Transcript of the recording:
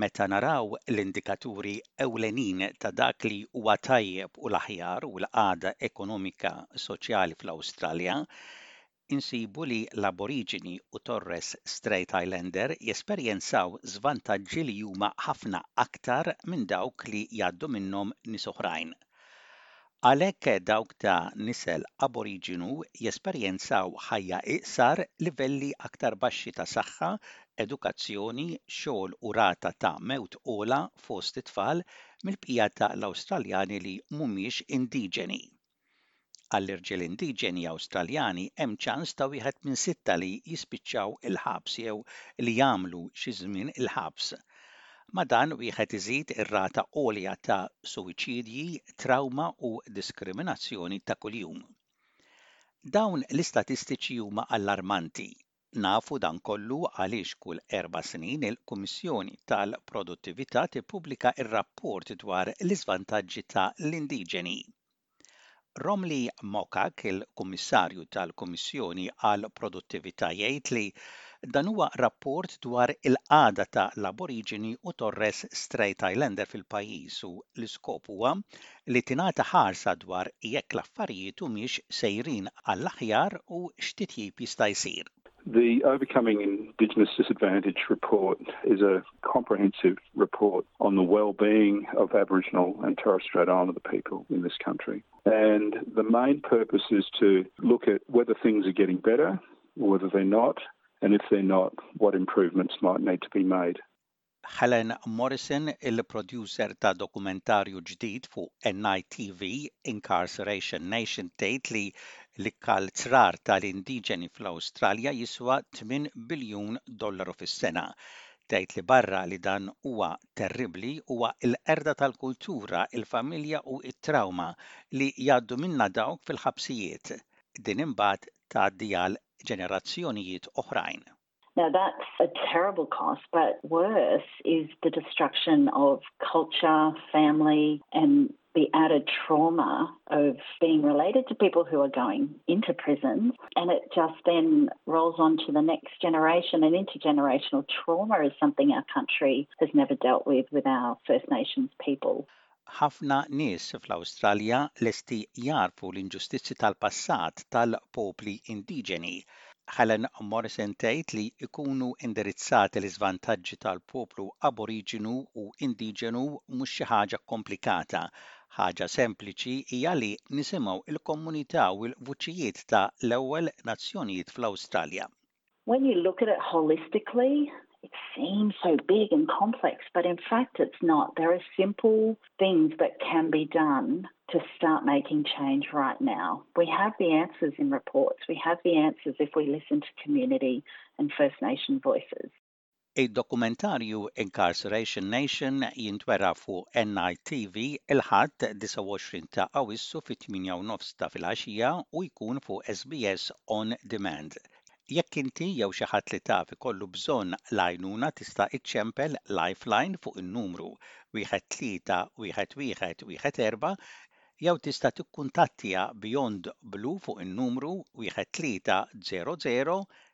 Meta naraw l-indikaturi ewlenin ta' dak li huwa tajjeb u l-aħjar u l-qagħda ekonomika soċjali fl-Awstralja, insibu li l-Aboriġini u Torres Strait Islander jesperjenzaw żvantaġġi li huma ħafna aktar minn dawk li jgħaddu minnhom nies oħrajn. Għalhekk dawk ta' nisel Aboriġinu jesperjenzaw ħajja iqsar, livelli aktar baxxi ta' saħħa, edukazzjoni, xogħol u rata ta' mewt ogħla fost it-tfal mill-bqija ta' l-Awstraljani li mhumiex indiġeni. Għall-irġiel indiġeni Awstraljani hemm ċans ta' wieħed minn sitta li jispiċċaw il-ħabs jew li jagħmlu xi żmien il-ħabs. Ma' dan wieħed iżid ir-rata għolja ta' suwiċidji, trawma u diskriminazzjoni ta' kuljum. Dawn l-istatistiċi huma allarmanti, Nafu dan kollu għaliex kull erba' snin il-Kummissjoni tal-Produttività tippubblika r-rapport dwar l-iżvantaġġi ta' l-indiġeni. Romley Mokak, il-Kummissarju tal-Kummissjoni għall-Produttività jgħid li dan huwa rapport dwar il-qagħda ta' l-Aboriġini u Torres Strait Islander fil-pajjiż u l-iskop huwa li tingħata ħarsa dwar jekk l-affarijiet humiex sejrin għall-aħjar u x'titjib jista' jsir. The Overcoming Indigenous Disadvantage report is a comprehensive report on the well-being of Aboriginal and Torres Strait Islander people in this country. And the main purpose is to look at whether things are getting better, whether they're not, and if they're not, what improvements might need to be made. Helen Morrison, il-producer ta' dokumentarju ġdid fuq NITV, Incarceration Nation tgħid li l-ikkalzrar tal-indiġeni fl-Awstralja jiswa tmien biljun dollaru fis-sena. Tgħid li barra li dan huwa terribbli, huwa l-qerda tal-kultura, il-familja u t-trawma li jgħaddu minnha dawk fil-ħabsijiet. Din imbagħad tgħaddi għal ġenerazzjonijiet oħrajn. Now, that's a terrible cost, but worse is the destruction of culture, family, and the added trauma of being related to people who are going into prisons. And it just then rolls on to the next generation. And intergenerational trauma is something our country has never dealt with with our First Nations people. ħafna nies fl-Awstralja lesti jagħrfu l-inġustizzji tal-passat tal-popli indiġeni. Helen Morrison tgħid li jkunu indirizzati l-iżvantaġġi tal-poplu aboriġinu u indiġenu mhux xi ħaġa kkomplikata. Ħaġa sempliċi hija li nisimgħu l-komunità u l-vuċijiet ta' l-ewwel nazzjonijiet fl-Awstralja. When you look at it holistically, it seems so big and complex, but in fact, it's not. There are simple things that can be done to start making change right now. We have the answers in reports, we have the answers if we listen to community and First Nation voices. Id-dokumentarju Incarceration Nation jintwera fuq NITV il-Ħadd 29 ta' Awwissu fit-tmienja u nofs ta' filgħaxija u jkun fuq SBS On Demand. Jekk inti jew xi ħadd li taf ikollu bżonn l-għajnuna tista' iċċempel Lifeline fuq in-numru 131114 jew tista' tikkuntattja Beyond Blue fuq in-numru 1300